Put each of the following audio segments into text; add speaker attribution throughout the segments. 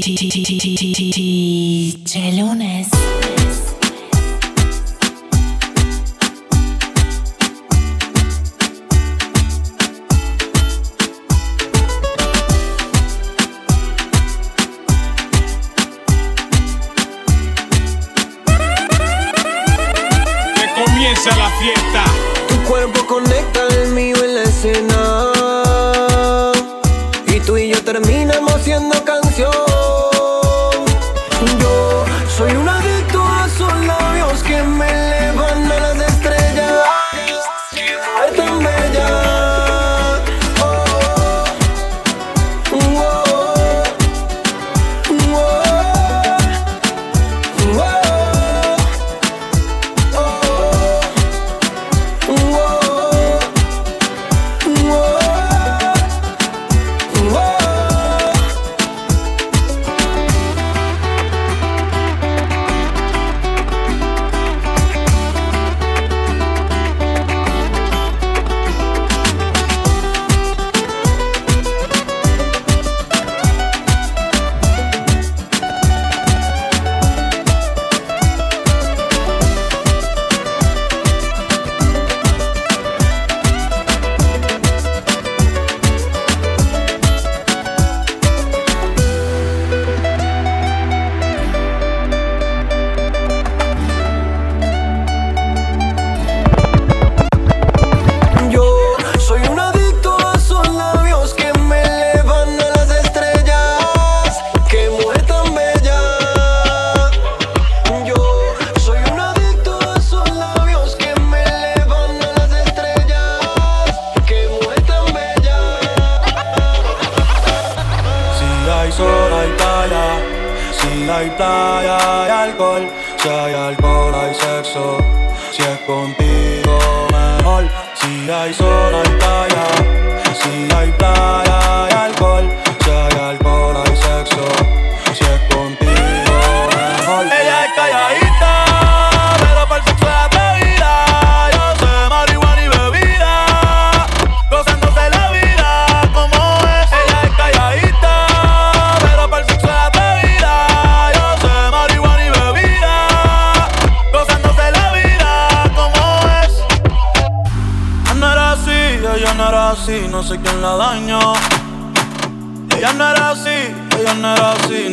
Speaker 1: T T T T T T T T
Speaker 2: fiesta hay alcohol. Si hay alcohol hay sexo, si es contigo mejor. Si hay sol hay tal.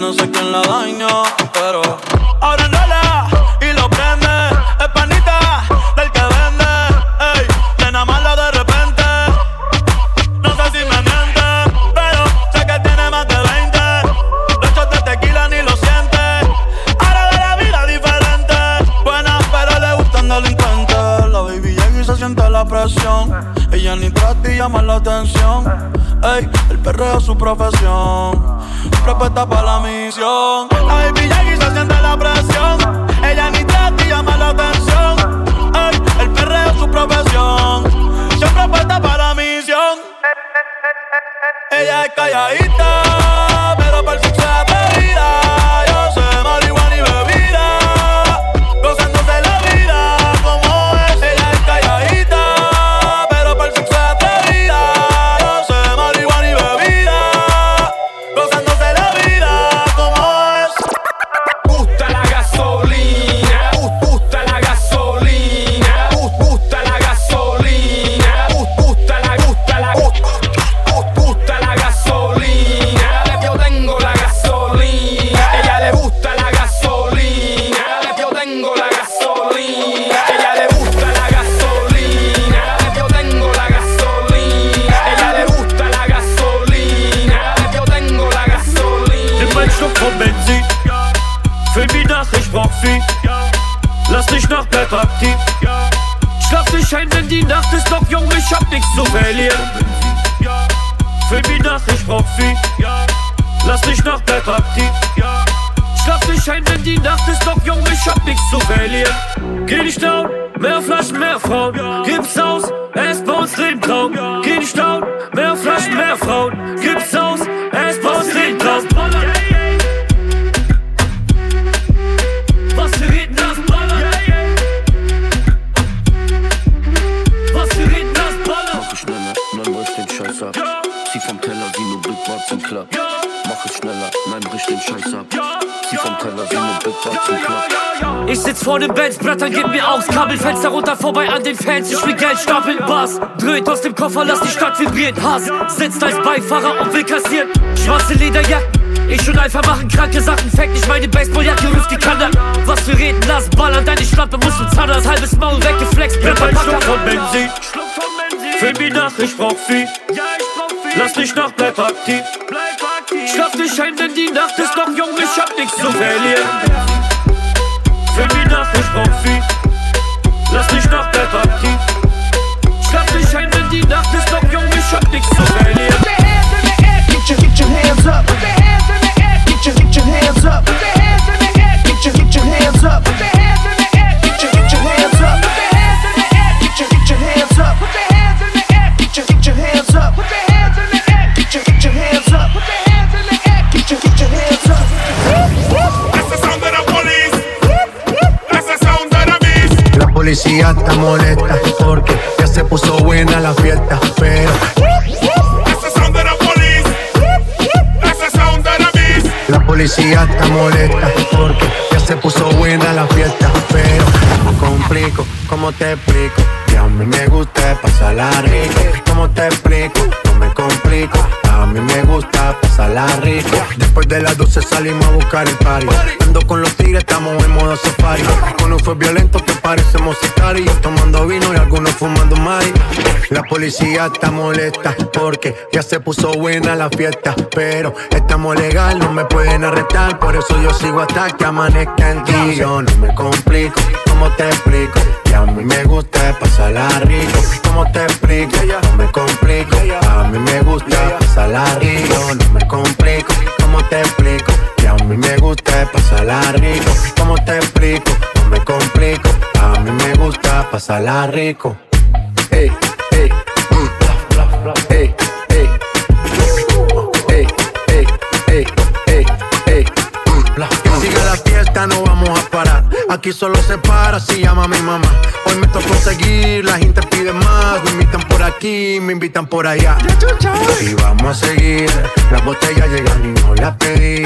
Speaker 2: no sé quién la dañó, pero
Speaker 3: Koffer, lass die Stadt vibrieren. Hass sitzt als Beifahrer und will kassieren. Schwarze Lederjacken. Ich und einfach machen kranke Sachen, fängt nicht meine Baseballjacke, rüft die Kanne. Was für reden, lass ballern, deine Schlampe muss mit Zahners, halbes Maul weggeflext, Brennt ein Schluck von Benzin. Film mich nach, ich brauch viel. Lass dich nach, bleib aktiv. Schlaf dich ein, denn die Nacht ist noch jung, ich hab nichts zu verlieren. Film mich nach, ich brauch viel.
Speaker 4: La policía está molesta porque ya se puso buena la fiesta, pero policía está molesta porque ya se puso buena la fiesta. Pero me complico, ¿cómo te explico? Que a mí me gusta pasarla rico. ¿Cómo te explico? Me complico. A mí me gusta pasarla rico. Después de las 12 salimos a buscar el party. Ando con los tigres, estamos en modo safari. Con un fue violento que parecemos y Tomando vino y algunos fumando mari. La policía está molesta porque ya se puso buena la fiesta. Pero estamos legal, no me pueden arrestar. Por eso yo sigo hasta que amanezca en ti. Yo no me complico, ¿cómo te explico? Que a mí me gusta pasarla rico. ¿Cómo te explico? No me complico. A mí me gusta pasarla rico. No me complico, ¿cómo te explico? Que a mí me gusta pasarla rico. ¿Cómo te explico? No me complico. A mí me gusta pasarla rico. Ey, ey, mm, ey. Sigue la fiesta, no vamos a parar. Aquí solo se para si llama a mi mamá. Hoy me tocó seguir, la gente pide más. Me invitan por aquí, me invitan por allá. Y vamos a seguir. Las botellas llegan y no las pedí.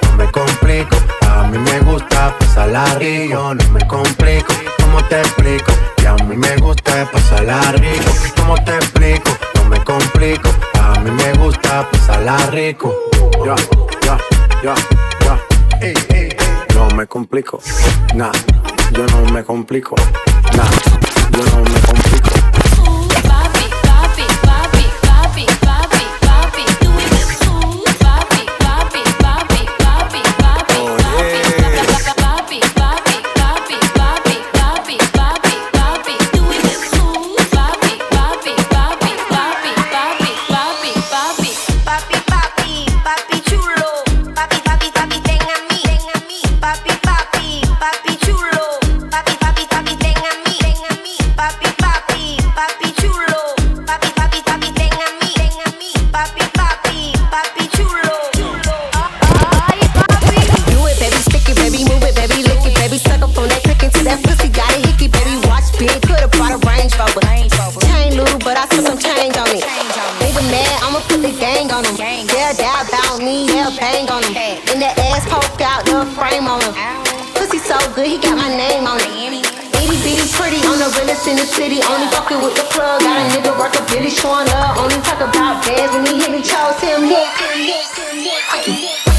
Speaker 4: No me complico. A mí me gusta pasarla rico. No me complico. ¿Cómo te explico? Que a mí me gusta pasarla rico. ¿Cómo te explico? No me complico. A mí me gusta pasarla rico. Ya, ya, ya, ya. No me complico. Nah, yo no me complico. Nah, yo no me complico.
Speaker 5: but I took some change on it. They were mad, I'ma put the gang on them. They'll die about me, they'll bang on them. In the ass poke out the frame on them. Pussy so good, he got my name on it. Itty bitty pretty on the realest in the city. Only fucking with the plug. Got a nigga working Billy showing up. Only talk about bands when he hit me. Chose him. Hit, hit, hit, hit, hit.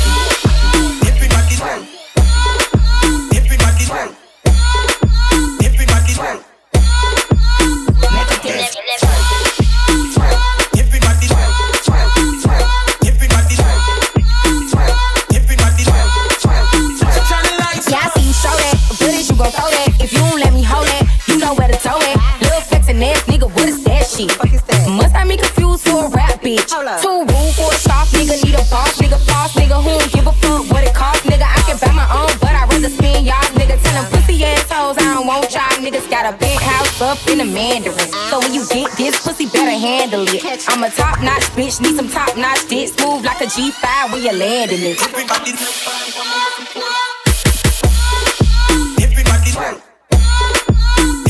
Speaker 6: don't want y'all niggas got a big house up in the Mandarin. So when you get this pussy, better handle it. I'm a top notch bitch, need some top notch dicks. Move like a G5 when you're landing it. Everybody, everybody, everybody.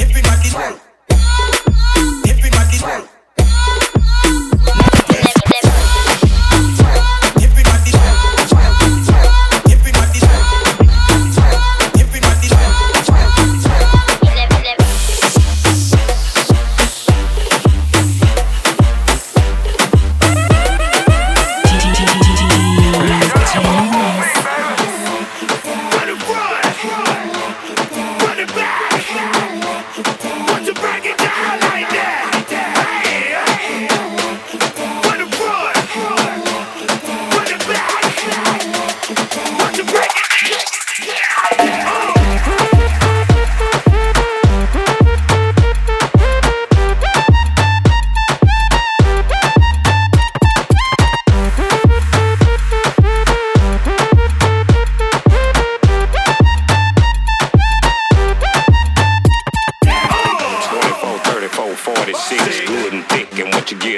Speaker 6: everybody.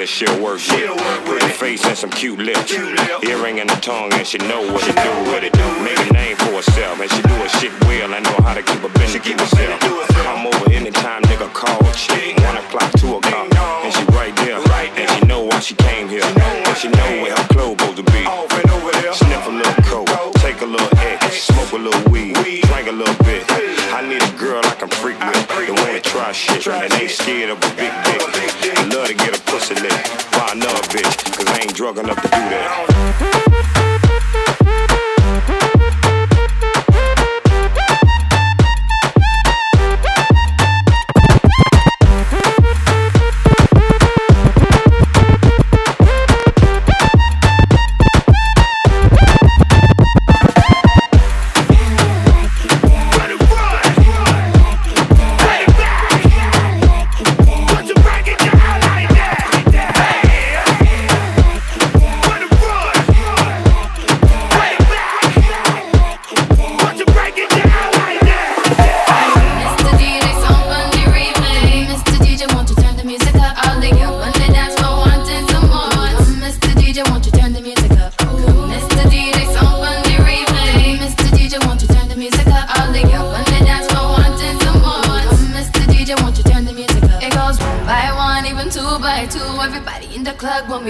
Speaker 7: is she'll work she'll with. With face and some cute lips. Cute lip. Earring and a tongue and she know what she to do with it. Do Make it. a name for herself and she do her shit well. I know how to keep a bend to herself. I'm over anytime nigga call. Shit, one o'clock, two o'clock, and she right there. Right and she know why she came here. She and she know where her clothes supposed to be. Off and over there. Sniff a little coke, take a little X, smoke a little weed, drink a little bit. I need a girl I can freak with. The way to try shit, try and ain't scared of a big dick love to get a pussy lick. Why I know bitch, cause I ain't drug enough to do that.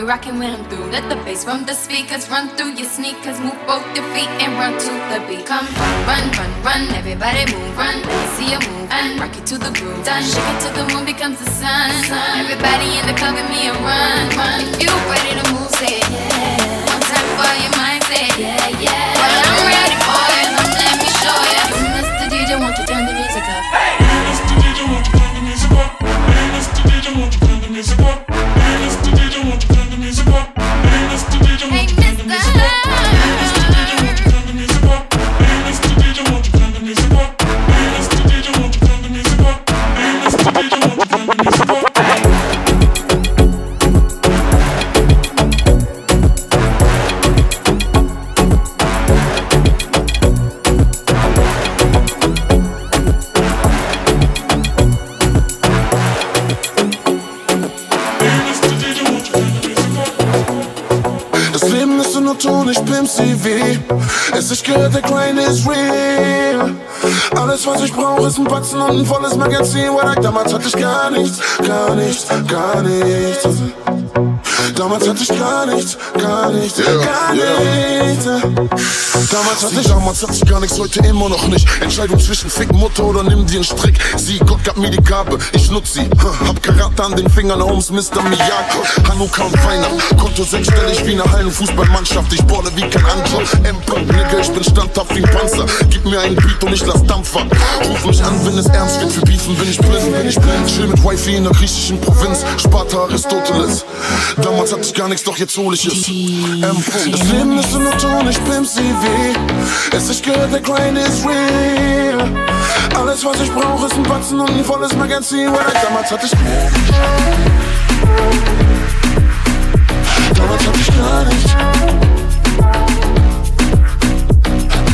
Speaker 8: you rocking when I'm through. Let the bass from the speakers run through your sneakers. Move both your feet and run to the beat. Come run, run, run, run. Everybody move, run. Let me see you move and rock it to the groove. Done. Shake it till the moon becomes the sun. Everybody in the club, give me a run.
Speaker 9: das Magazin, war ich damals hatte ich gar nichts, gar nichts, gar nichts. Damals hatte ich gar nichts, gar nichts, yeah, gar nichts. Damals hatte ich, damals hatte ich gar nichts, heute immer noch nicht. Entscheidung zwischen Fick Mutter oder nimm dir einen Strick. Sie, Gott gab mir die Gabe, ich nutz sie. Hab Karate an den Fingern, Holmes, Mr. Miyako. Hanukkah und Weihnachten, Konto sechsstellig wie eine Hallenfußballmannschaft. Ich bohle wie kein anderer. Emperor, Nigga, ich bin standhaft wie ein Panzer. Gib mir einen Beat und ich lass Dampfer. Ruf mich an, wenn es ernst wird. Für Beefen bin ich blind, bin ich blind. Chill mit Wifi in der griechischen Provinz. Sparta, Aristoteles. Damals hatte ich gar nichts, doch jetzt hol ich es.
Speaker 1: Das Leben ist in
Speaker 9: der Ton, ich pimp sie es ist gehört, der Grind is real. Alles, was ich brauche, ist ein Batzen und ein volles Magazin, weil damals hatte ich mehr. Damals hatte ich gar nichts.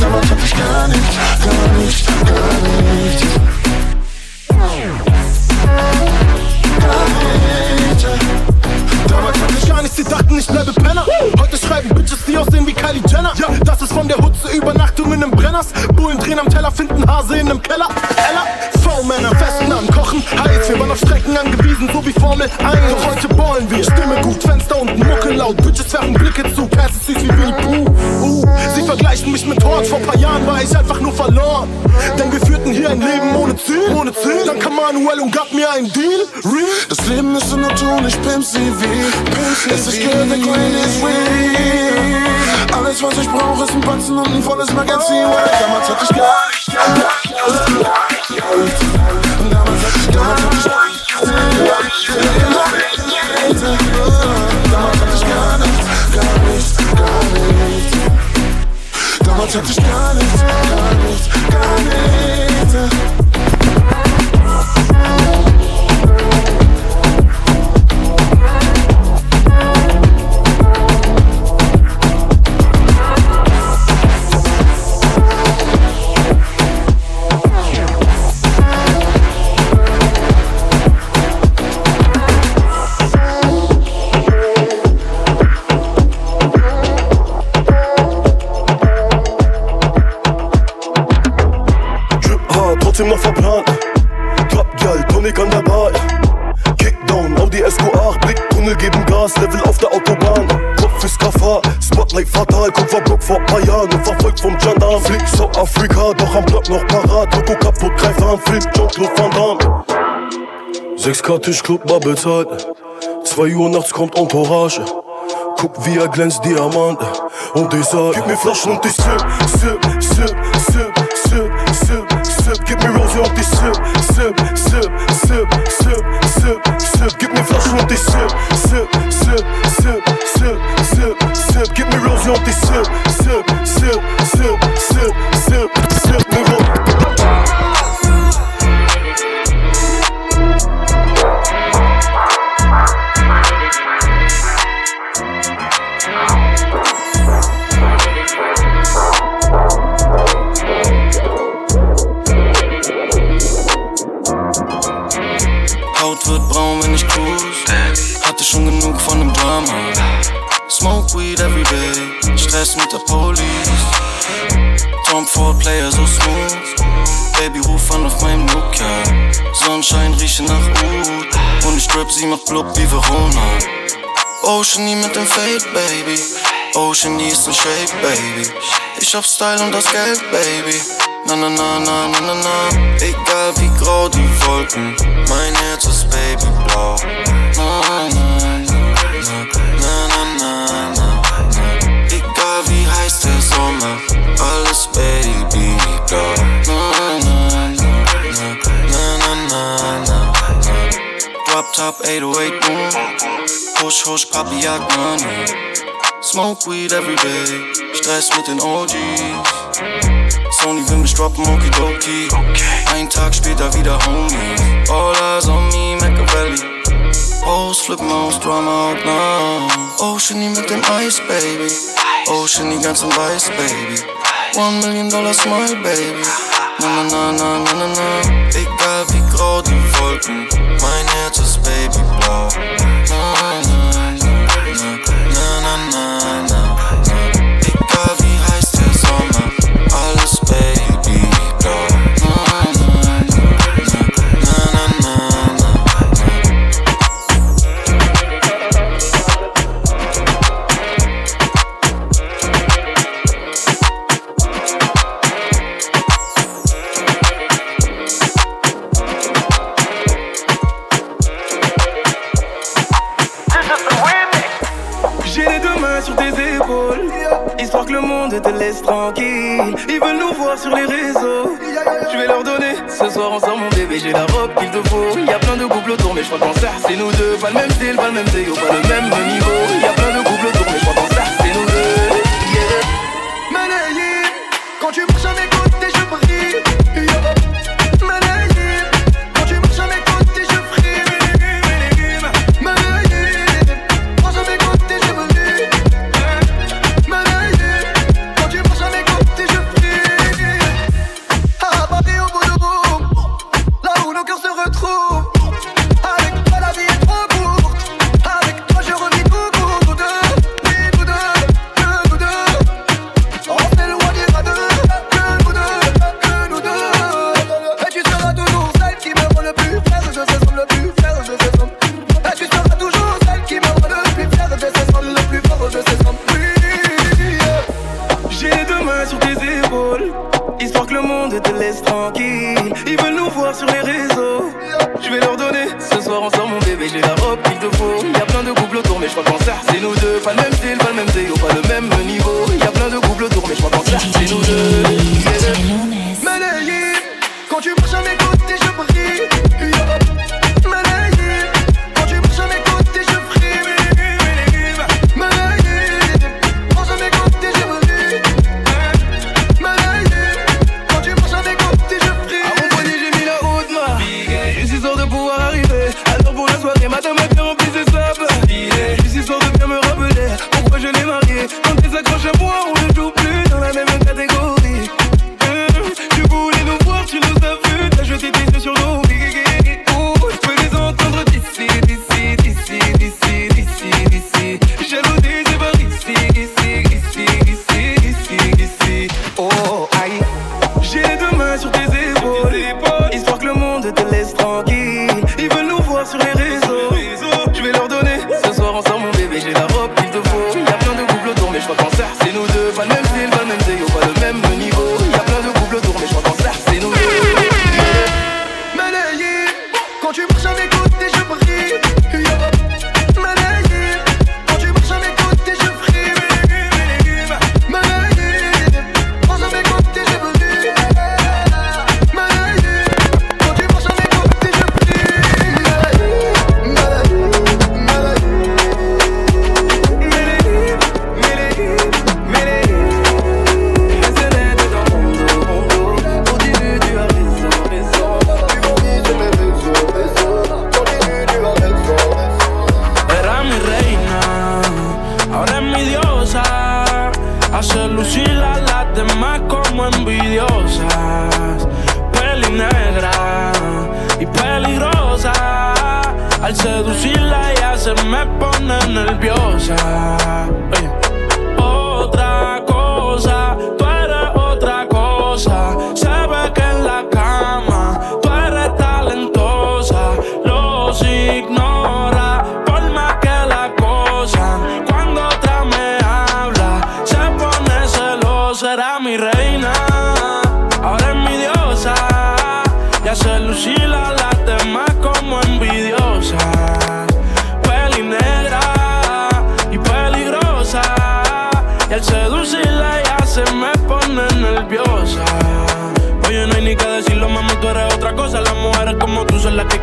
Speaker 9: Damals hatte ich gar nichts.
Speaker 10: Manuel und gab mir einen Deal. Real.
Speaker 9: Das Leben ist so nur Ton, ich pimp sie wie. Es ist good, the grain is real. Alles, was ich brauche, ist ein Batzen und ein volles Magazin. Weil damals hatte ich gar nicht. Vor paar Jahren und verfolgt vom Gendarm. Flieg so Afrika, doch am Block noch parat. Logo kaputt, greif an, Flip, Jean-Claude Van Damme. 6K Tischclub mal bezahlt. 2 Uhr nachts kommt Entourage. Guck wie er glänzt Diamant. Und ich sag, gib mir
Speaker 11: Flaschen und ich sip, sip, sip, sip, Give me rose on tes sub, sub, sub, sub, sub, sub, sub. Give me flash on tes sub, sub, sub, sub, sub, sub, sub. Give me rose on tes sub, sub, sub, sub, sub.
Speaker 12: Weed every day. Stress mit der Police. Tom Ford Player so smooth. Baby, ruf an auf meinem Nokia. Sonnenschein rieche nach Oud. Und ich strip sie macht blub wie Verona. Ocean nie mit dem Fade, Baby. Ocean nie ist in Shape, Baby. Ich hab Style und das Geld, Baby. Na na na na na na na. Egal wie grau die Wolken, mein Herz ist babyblau. Top 808 boom. Hush hush Papi jagt Money. Smoke weed every day. Stress mit den OGs. Sony will mich droppen, okidoki. Ein Tag später wieder Homie. All eyes on me, Machiavelli. Oh, Hoes flippen aus, Drama out oh, now. Ocean nie mit dem Eis, Baby. Ocean ganz in weiß, Baby. One million dollar my Baby. Na na na na na na na. Egal wie grau die Wolken, mein Herz ist babyblau. Na na
Speaker 13: même style, pas le soir ensemble, mon bébé, j'ai la robe qu'il te faut. Y a plein de couples autour, mais je crois qu'on
Speaker 14: Hace lucir a las demás como envidiosas. Peli negra y peligrosa. Al seducirla ya se me pone nerviosa.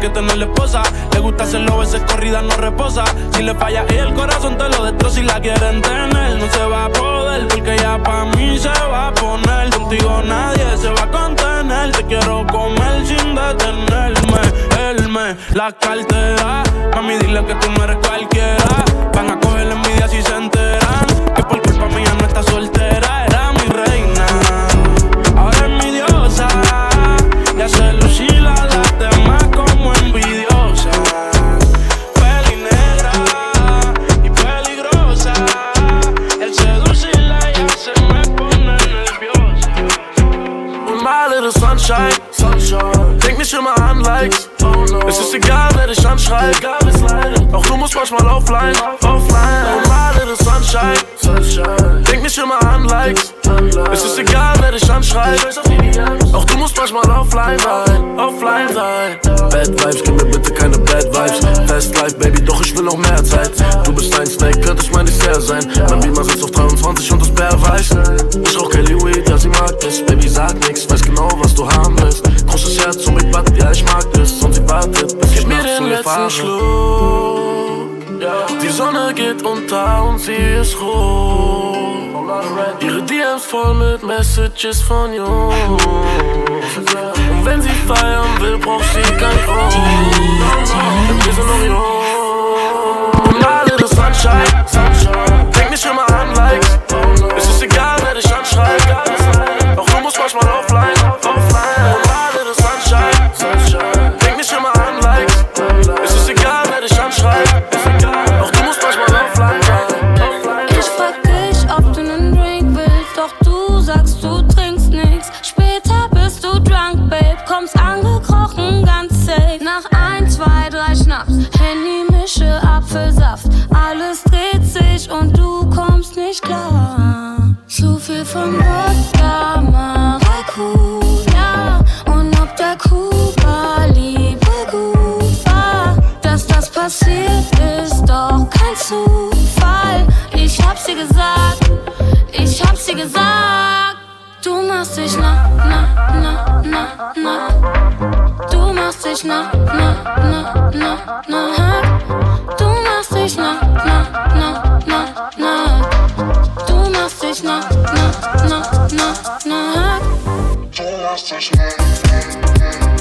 Speaker 14: que tenerle esposa. Le gusta hacerlo, a veces corrida no reposa. Si le falla y el corazón te lo destroza si la quieren tener, no se va a poder. Porque ya pa' mí se va a poner. Contigo nadie se va a contener. Te quiero comer sin detenerme. Él me la cartera. Mami, dile que tú no cualquiera. Van a cogerle
Speaker 15: Schreien gab es leider. Auch du musst manchmal offline, offline. Normal ist Sunshine. Sunshine. Denk nicht immer an Likes. Es ist egal, wer dich anschreit. Auch du musst manchmal offline sein, offline. Bad
Speaker 16: Vibes, gib mir bitte keine Bad
Speaker 15: Vibes. Fast
Speaker 16: Life, Baby, doch ich will auch
Speaker 15: mehr Zeit. Du
Speaker 16: bist ein Snake, könnte ich mein
Speaker 15: sehr sein. Mein Beamer sitzt auf 23 und das Bär weiß. Ich rauch Kelly Weed, ja, sie mag es. Baby, sag nix, weiß genau, was du haben willst. Großes Herz und Big Butt, ja, ich mag es. Und sie wartet, bis gib ich mir den letzten fahre. Schluck. Die Sonne geht unter und sie ist rot. Ihre DMs voll mit Messages von you. Und wenn sie feiern will, braucht sie kein Grund. Wir sind noch jung. Und alle das Sunshine. Denk nicht immer an Likes. Es ist egal, wer dich anschreibt. Auch du musst manchmal offline.
Speaker 17: dich na, na, na, na, na. Du machst dich na, na, na, na, na. Du machst dich na, na, na, na, na. Du machst dich na, na, na, na, na. Du machst dich na, na, na, na.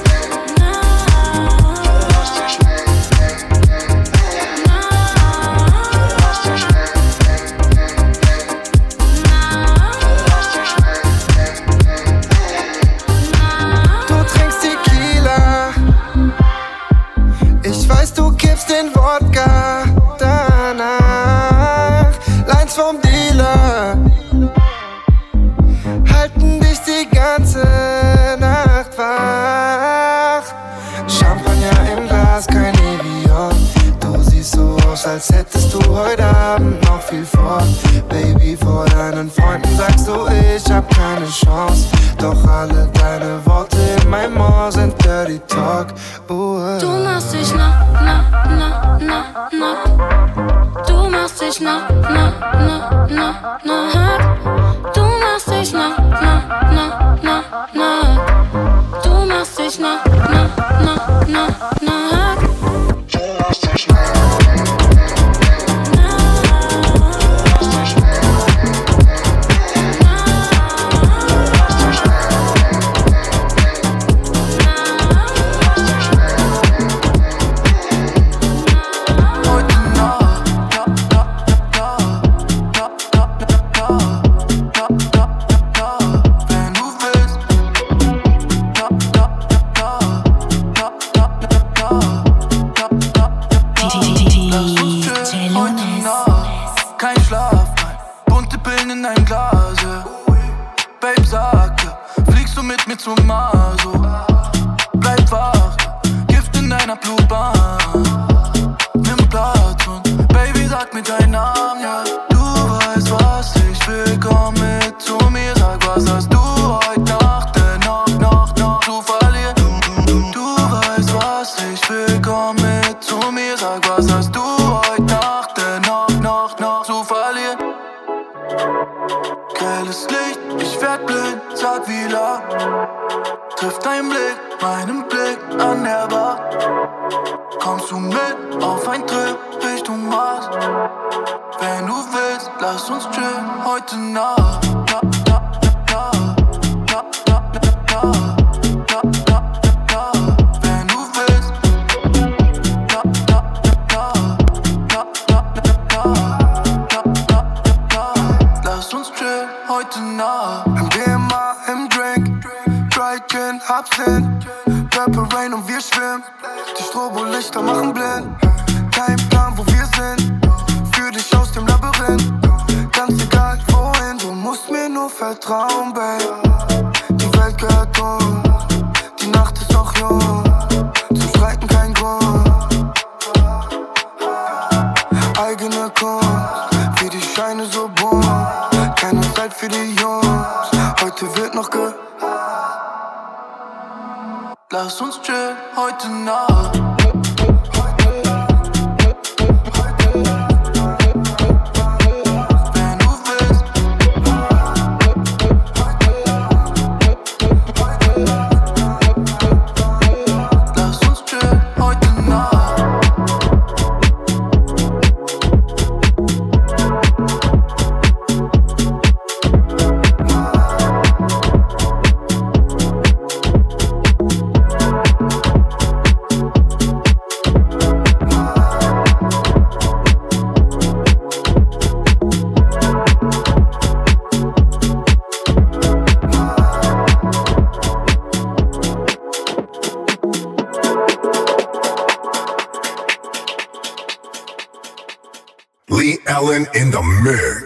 Speaker 18: in the mix.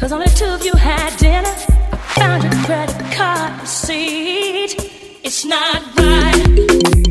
Speaker 17: Cause only two of you had dinner. Found your credit card receipt. It's not right.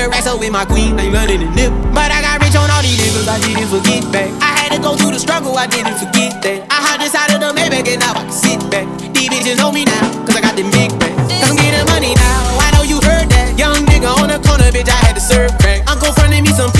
Speaker 19: the rack, so with my queen, they learning to nip. But I got rich on all these niggas, I didn't forget back. I had to go through the struggle, I didn't forget that. I hopped inside of the Maybach and now I can sit back. These bitches know me now, cause I got them big bags. I'm getting money now, I know you heard that. Young nigga on the corner, bitch, I had to serve crack. I'm confronting me some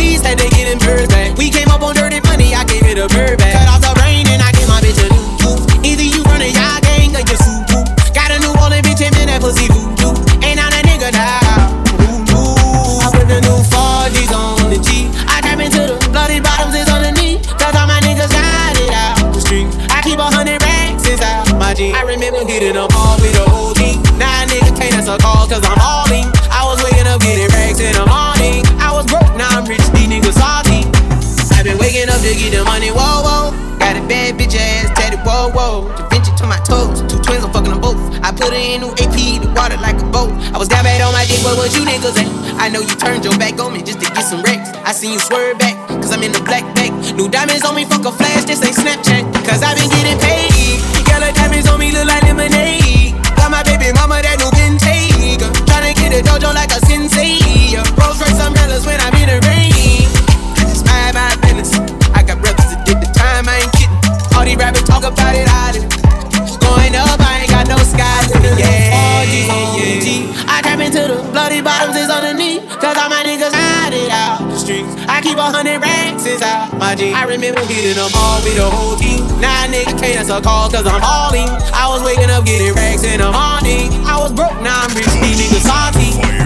Speaker 19: niggas at? I know you turned your back on me just to get some wrecks. I seen you swerve back, cause I'm in the black bag. New diamonds on me, fuck a flash, this ain't Snapchat. Cause I been Trap the bloody bottoms is underneath. Cause all my niggas hide it out the streets. I keep a hundred racks inside my jeans. I remember hitting them all with the whole team. Now nigga can't answer calls cause I'm all in. I was waking up getting racks in the morning. I was broke, now I'm rich, these niggas salty.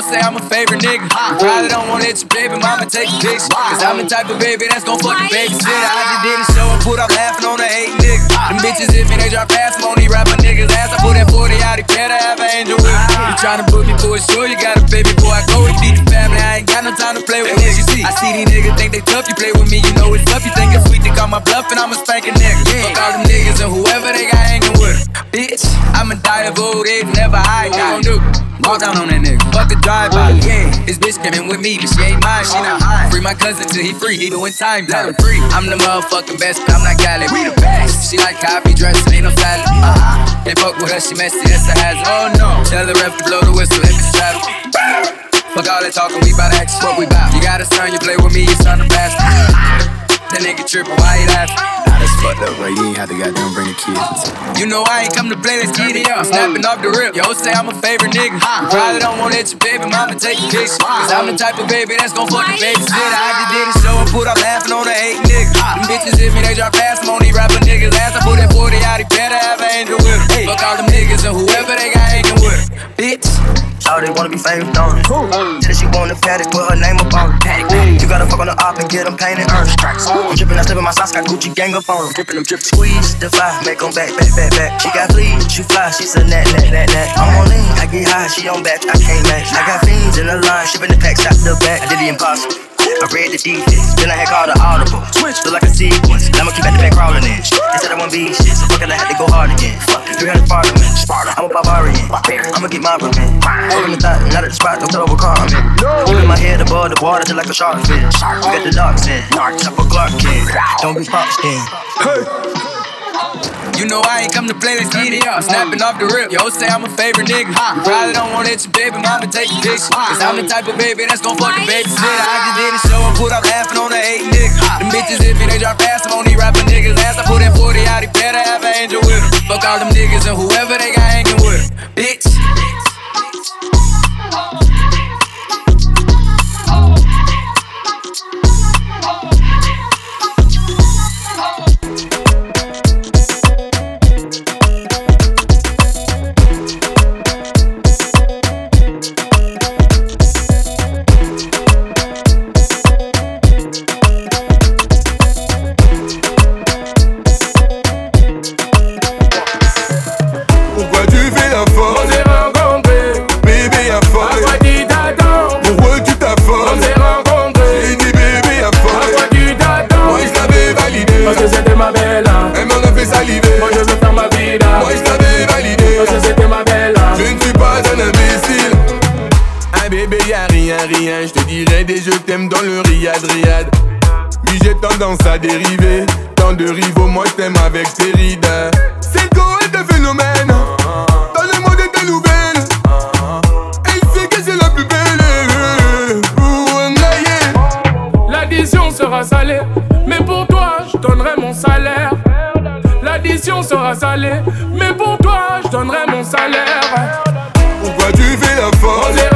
Speaker 20: Off the rip. Yo, say I'm a favorite nigga. You probably don't wanna let your baby mama take a picture. Cause I'm the type of baby that's gon' fucking babysit. I just did a show and put up laughing on the eight nigga. Them bitches hit me, they drop past them on these rapper niggas' ass. I put that 40 out, he better have an angel with me. You tryna put me for a show, you got a baby boy. I go to beat the family, I ain't got no time to play with niggas. I see these niggas think they tough, you play with me, you know it's tough. You think it's sweet, they call my bluff, and I'ma spank a nigga. Fuck all them niggas and whoever they got hanging with. Bitch, I'ma die of old age, never hide. Gon' do? Walk down on that nigga. Fuck a drive by. Yeah, his bitch came in with me, but she ain't mine. She not high. Free my cousin till he free. He doing time down. Free. I'm the motherfucking best, but I'm not Cali. We the best. She like copy dressing, ain't no salad. Uh-huh. They fuck with her, she messy, that's a hazard. Oh no. Tell the ref to blow the whistle if it's travel. Fuck all that talking, we bout action. What we bout? You got a son, you play with me, you son of blast. That nigga trippin', why he laughing?
Speaker 18: Nah, that's fucked up, bro. You ain't have to goddamn bring the kids.
Speaker 20: You know I ain't come to play, let's get it up. Snapping off the rip. Yo, say I'm a favorite nigga. You probably don't wanna let your baby mama take a picture. Cause I'm the type of baby that's gon' fucking babysit. I just did a show and put up laughing on the eight nigga. Them bitches hit me, they drop past them on these rapper niggas' ass. I put that 40 out, he better have an angel with him. Fuck all them niggas and whoever they got hanging with.
Speaker 18: Bitch. All they wanna be famous, don't it? Said she the paddock, put her name up on it. You gotta fuck on the op and get them painted earned. I'm drippin', I slip in my socks, got Gucci gang up on them. Drippin' them drip, squeeze, defy, make them back, back, back, back. She got fleas, she fly, she said nat, nat, nat, nat. I'm on lean, I get high, she on back, I can't match. I got fiends in the line, shipping the packs out the back. I did the impossible. I read the defense, then I had called the audible. Switch, look like a sequence. Now I'ma keep at the back crawling in. They said I won't be shit, so fuck it, I had to go hard again. Fuck it, 300 Spartan, Sparta. I'm a barbarian. I'ma get my revenge. Holding the thought, not at the spot, don't tell over car. Keeping my head above the water just like a shark fin. We got the dark sin, top of Clark Kent. Don't be pop skin. Hey.
Speaker 20: You know I ain't come to play, let's get it up. Snapping off the rip. Yo, say I'm a favorite nigga. You probably don't wanna let your baby mama take a picture. Cause I'm the type of baby that's gon' fucking babysit. I just did a show and put up laughing on the eight nigga. Them bitches hit me, they drop past them on these rapping niggas' ass. I put that 40 out, he better have an angel with him. Fuck all them niggas and whoever they got hanging with him. Bitch.
Speaker 11: Tendance à dériver Tant de rivaux moi je t'aime avec tes rides C'est le Goël de phénomène Dans le monde des nouvelles Elle sait que c'est la plus belle.
Speaker 14: L'addition sera salée, mais pour toi je donnerai mon salaire. L'addition sera salée, mais pour toi je donnerai mon salaire.
Speaker 11: Pourquoi tu fais la On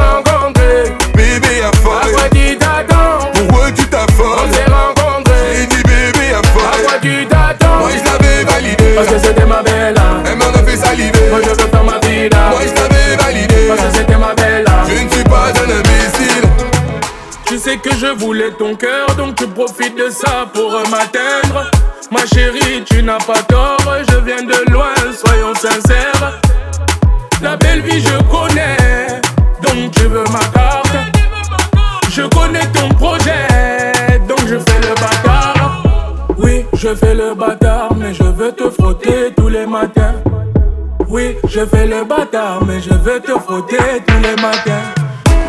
Speaker 11: Parce que
Speaker 14: c'était ma belle.
Speaker 11: Elle m'en a fait saliver. Moi je
Speaker 14: veux ma vie. Moi
Speaker 11: je t'avais validé. Parce que
Speaker 14: c'était ma belle.
Speaker 11: Je ne suis pas un imbécile.
Speaker 14: Tu sais que je voulais ton cœur, donc tu profites de ça pour m'atteindre. Ma chérie, tu n'as pas tort, je viens de loin, soyons sincères. La belle vie, je connais, donc tu veux ma carte. Je connais ton projet. Je fais le bâtard, mais je veux te frotter tous les matins. Oui, je fais le bâtard, mais je veux te frotter tous les matins.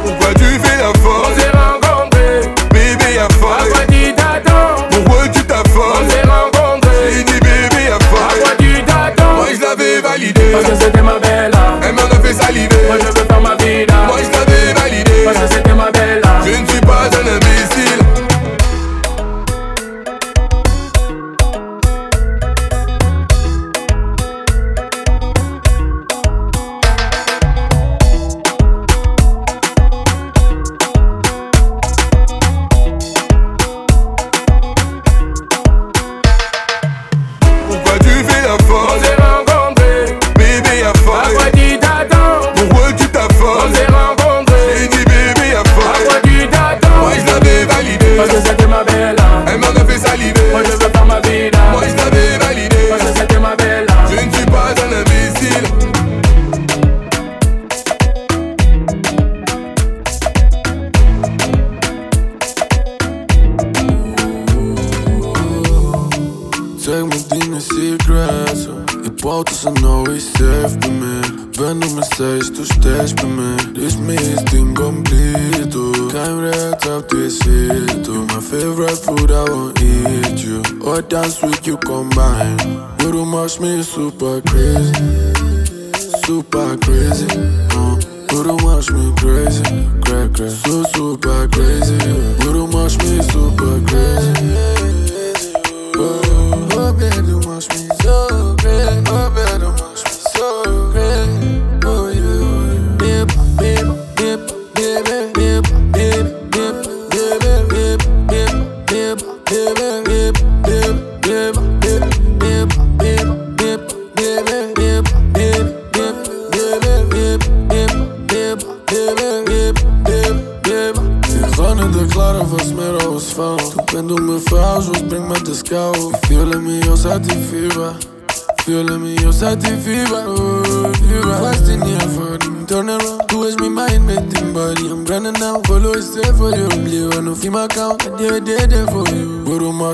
Speaker 11: Pourquoi tu fais la folle? On s'est
Speaker 14: rencontrés,
Speaker 11: Bébé y'a à quoi
Speaker 14: tu t'attends?
Speaker 11: Pourquoi tu On t'affoles s'est
Speaker 14: rencontrés,
Speaker 11: J'ai dit bébé y'a à quoi
Speaker 14: tu t'attends? Moi
Speaker 11: je l'avais validé. Parce que
Speaker 14: c'était ma belle
Speaker 11: Elle m'en a fait saliver. Moi je
Speaker 14: veux faire ma vie
Speaker 21: dance with you combine Guru mash me super crazy Super crazy uh. Guru mash me crazy crack So super crazy Guru mash me super crazy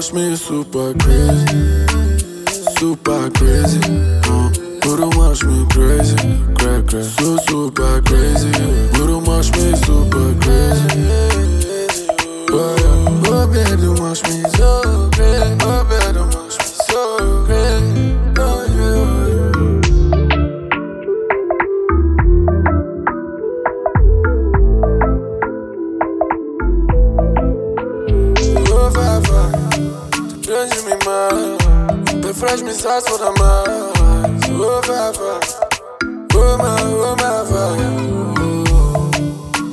Speaker 21: But me super crazy Super crazy uh. But du machst mich crazy Crack, crack So super crazy But du machst mich super crazy Oh, yeah. oh baby, machst mich so crazy Oh baby, Befrage mes sas voor de mais Oh, Fafa, oh, ma, oh, ma, fa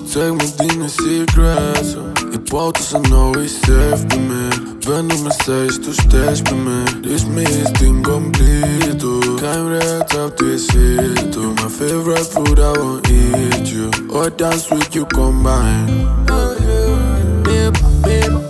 Speaker 21: Zeg me dine secrets. Je baut tussen nooit safe bij me. Ben op mijn steeds, tu steeds bij me. This me is incomplete Kein oh. up this hit oh. My favorite food I won't eat you. Or dance with you combine Oh yeah. Bip, bip,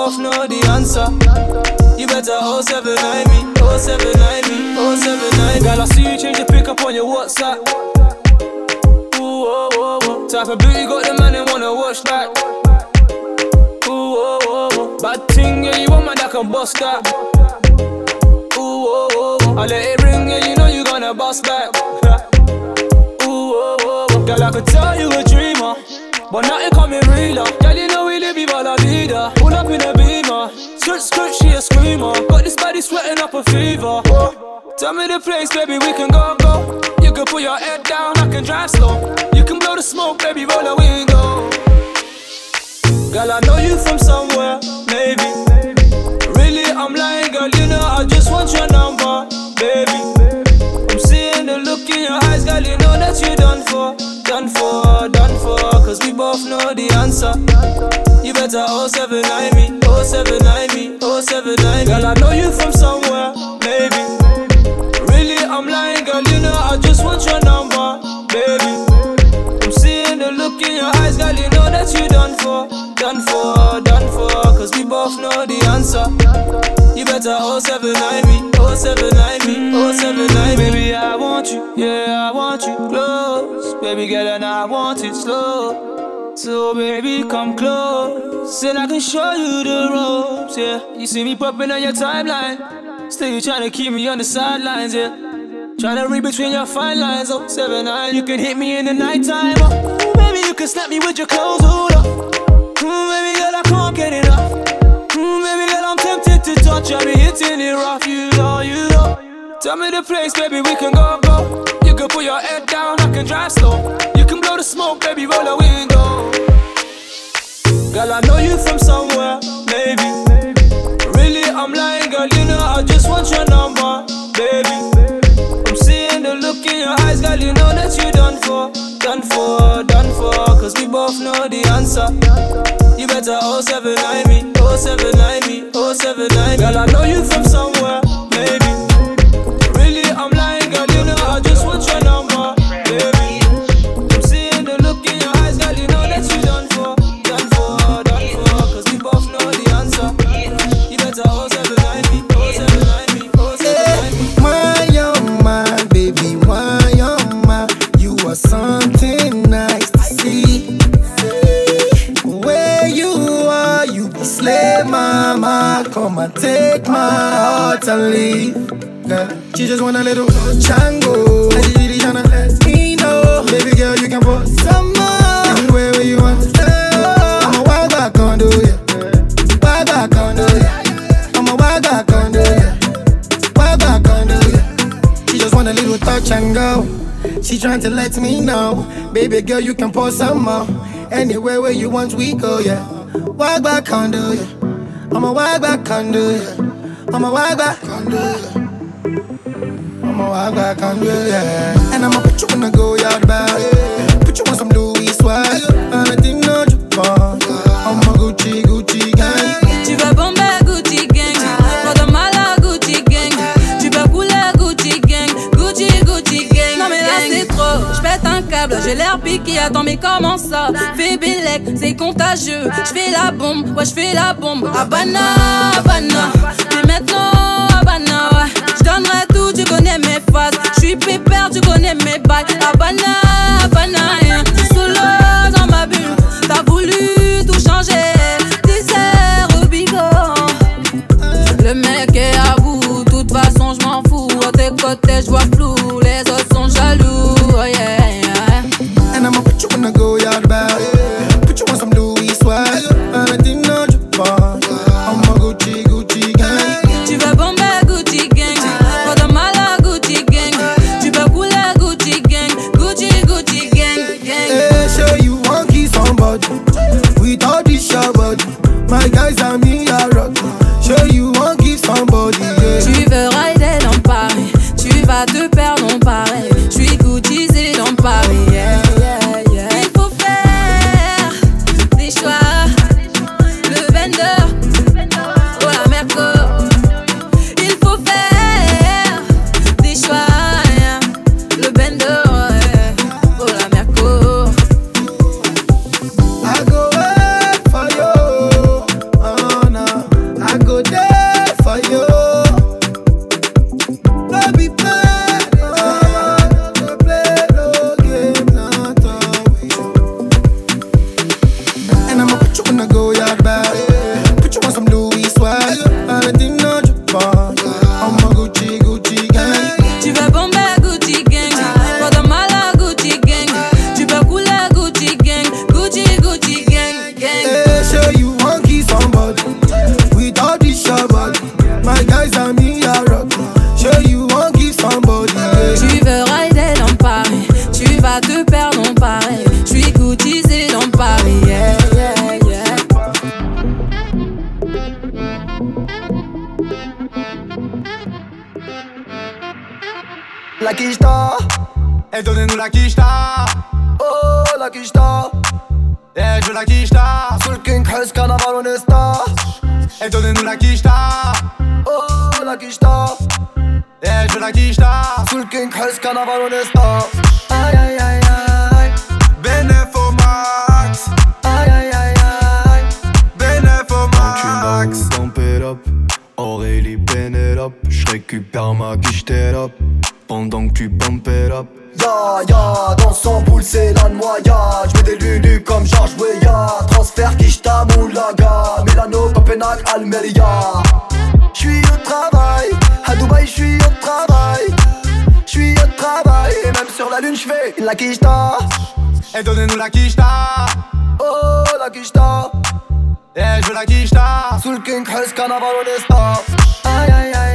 Speaker 13: both know the answer. You better 079 me, 079 me, 079. Girl, I see you change your pick up on your WhatsApp. Ooh, oh, oh, oh. Type of booty got the man and wanna watch back. Ooh, oh, oh, oh. Bad thing, yeah, you want man that can bust that. Ooh, oh, oh, oh. I let it ring, yeah, you know you gonna bust back. Ooh, oh, oh, oh. Girl, I could tell you a dreamer. But nothing coming realer. Girl, you live viva la vida. Pull up in a beamer. Skirt, skirt, she a screamer. Got this body sweating up a fever. Tell me the place, baby, we can go, go. You can put your head down, I can drive slow. You can blow the smoke, baby, roll the window. Girl, I know you from somewhere, maybe. Really, I'm lying, girl, you know I just want your number, baby. I'm seeing the look in your eyes, girl, you know that you're done for, done for, done for. Cause we both know the answer. You better 079 me, 079 me, 079 Girl, I know you from somewhere, maybe. Really, I'm lying, girl, you know I just want your number, baby. I'm seeing the look in your eyes, girl, you know that you done for, done for, done for. Cause we both know the answer. You better 079 me, 079 me, 079 me. Baby, I want you, yeah, I want you close. Baby girl, and I want it slow. So baby, come close, and I can show you the ropes, yeah. You see me popping on your timeline, still you trying to keep me on the sidelines, yeah. Trying to read between your fine lines, oh, seven, nine. You can hit me in the nighttime, oh. Baby, you can snap me with your clothes, hold up. Mm, baby girl, I can't get enough. Mm, baby girl, I'm tempted to touch. I be hitting it rough, you know, you know. Tell me the place, baby, we can go, go. You can put your head down, I can drive slow. Blow the smoke, baby, roll the window. Girl, I know you from somewhere, maybe. Really, I'm lying, girl, you know I just want your number, baby. I'm seeing the look in your eyes, girl, you know that you done for, done for, done for. Cause we both know the answer. You better 079 me, 079 me, 079 Girl, I know you from somewhere,
Speaker 22: and leave. She just want a little chango. And she really tryna let me know, baby girl, you can put some more. Anywhere where you want. I'm a wild back condo, yeah. Wild back condo, yeah. I'm a wild back condo, yeah. Wild back condo, yeah. She just want a little touch and go. She trying to let me know, baby girl, you can pour some more. Anywhere where you want, we go, yeah. Wild back condo, yeah. I'm a wild back condo, yeah. I'm a wild back yeah. And I'ma put you in the go yard bag. Put you on some Louis swag. And I think no Japan. I'm a Gucci, Gucci gang.
Speaker 23: Tu veux bomber Gucci gang. Pas de mal à Gucci gang. Tu veux couler Gucci gang. Gucci Gucci gang. Non mais là c'est trop. J'pète un câble. J'ai l'air piqué. Attends mais comment ça? Fais Bélec C'est contagieux. J'fais la bombe. Ouais j'fais la bombe. Habana Habana maintenant Habana ouais J'donnerai tout Tu connais mes phases. J'suis pépère Tu connais mes bails. Habana Habana hein. Solo dans ma bulle. T'as voulu tout changer. Dessert au bigot Le mec est à bout, toute façon je m'en fous. À tes côtés je vois flou,
Speaker 24: la quicheta.
Speaker 25: oh la quicheta,
Speaker 24: Eh, je veux la quicheta.
Speaker 25: sous le king Hess, carnaval honesta,
Speaker 24: Et donnez-nous la quicheta.
Speaker 25: oh la quicheta,
Speaker 24: Eh, je veux la quicheta.
Speaker 25: sous le king carnaval honesta, aïe aïe aïe aïe,
Speaker 24: Benef au max.
Speaker 25: aïe aïe aïe aïe,
Speaker 24: Benef au
Speaker 26: max. Pump it up, Aurélie Penelope, je récupère ma quiche up pendant que tu pump it up.
Speaker 25: Ya ya, dans son boule c'est la noyade. J'mets des lulus comme Georges Weah. Transfert Kishta Moulaga Milano, Copenhague, Almeria. J'suis au travail, à Dubaï j'suis au travail. J'suis au travail, et même sur la lune j'fais la Kishta
Speaker 24: Et donnez-nous la quicheta.
Speaker 25: Oh la Kishta,
Speaker 24: Eh, je veux la quicheta.
Speaker 25: sous le king Hess, carnaval aïe aïe aïe,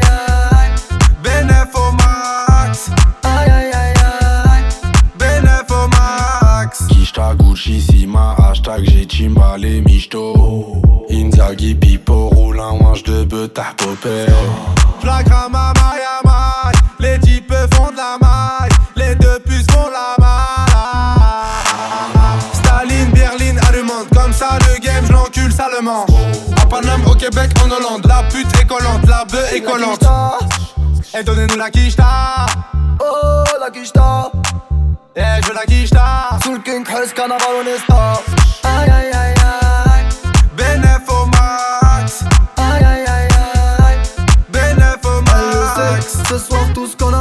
Speaker 26: Kishta Gucci Sima, hashtag j'ai Chimbale
Speaker 21: Michto
Speaker 26: Inzaghi Pipo, roule un de popé
Speaker 24: maille à maille. Les types font de la maille. Les deux puces font la maille. Staline, Berlin, allumante. Comme ça, le game, j'l'encule salement. À Paname, au Québec, en Hollande. La pute est collante, la bœuf est collante. Et donnez-nous la quicheta.
Speaker 25: Oh la
Speaker 24: Yeah, ich will ein Gista.
Speaker 25: Zurück in Köln, Karneval und ist aus. Ay, ay, ai, ai.
Speaker 24: Bin er vom Max.
Speaker 25: Ay, ay, ai, ai.
Speaker 24: Bin er vom Max. Ai, eu sei,
Speaker 25: se soir tous qu'on.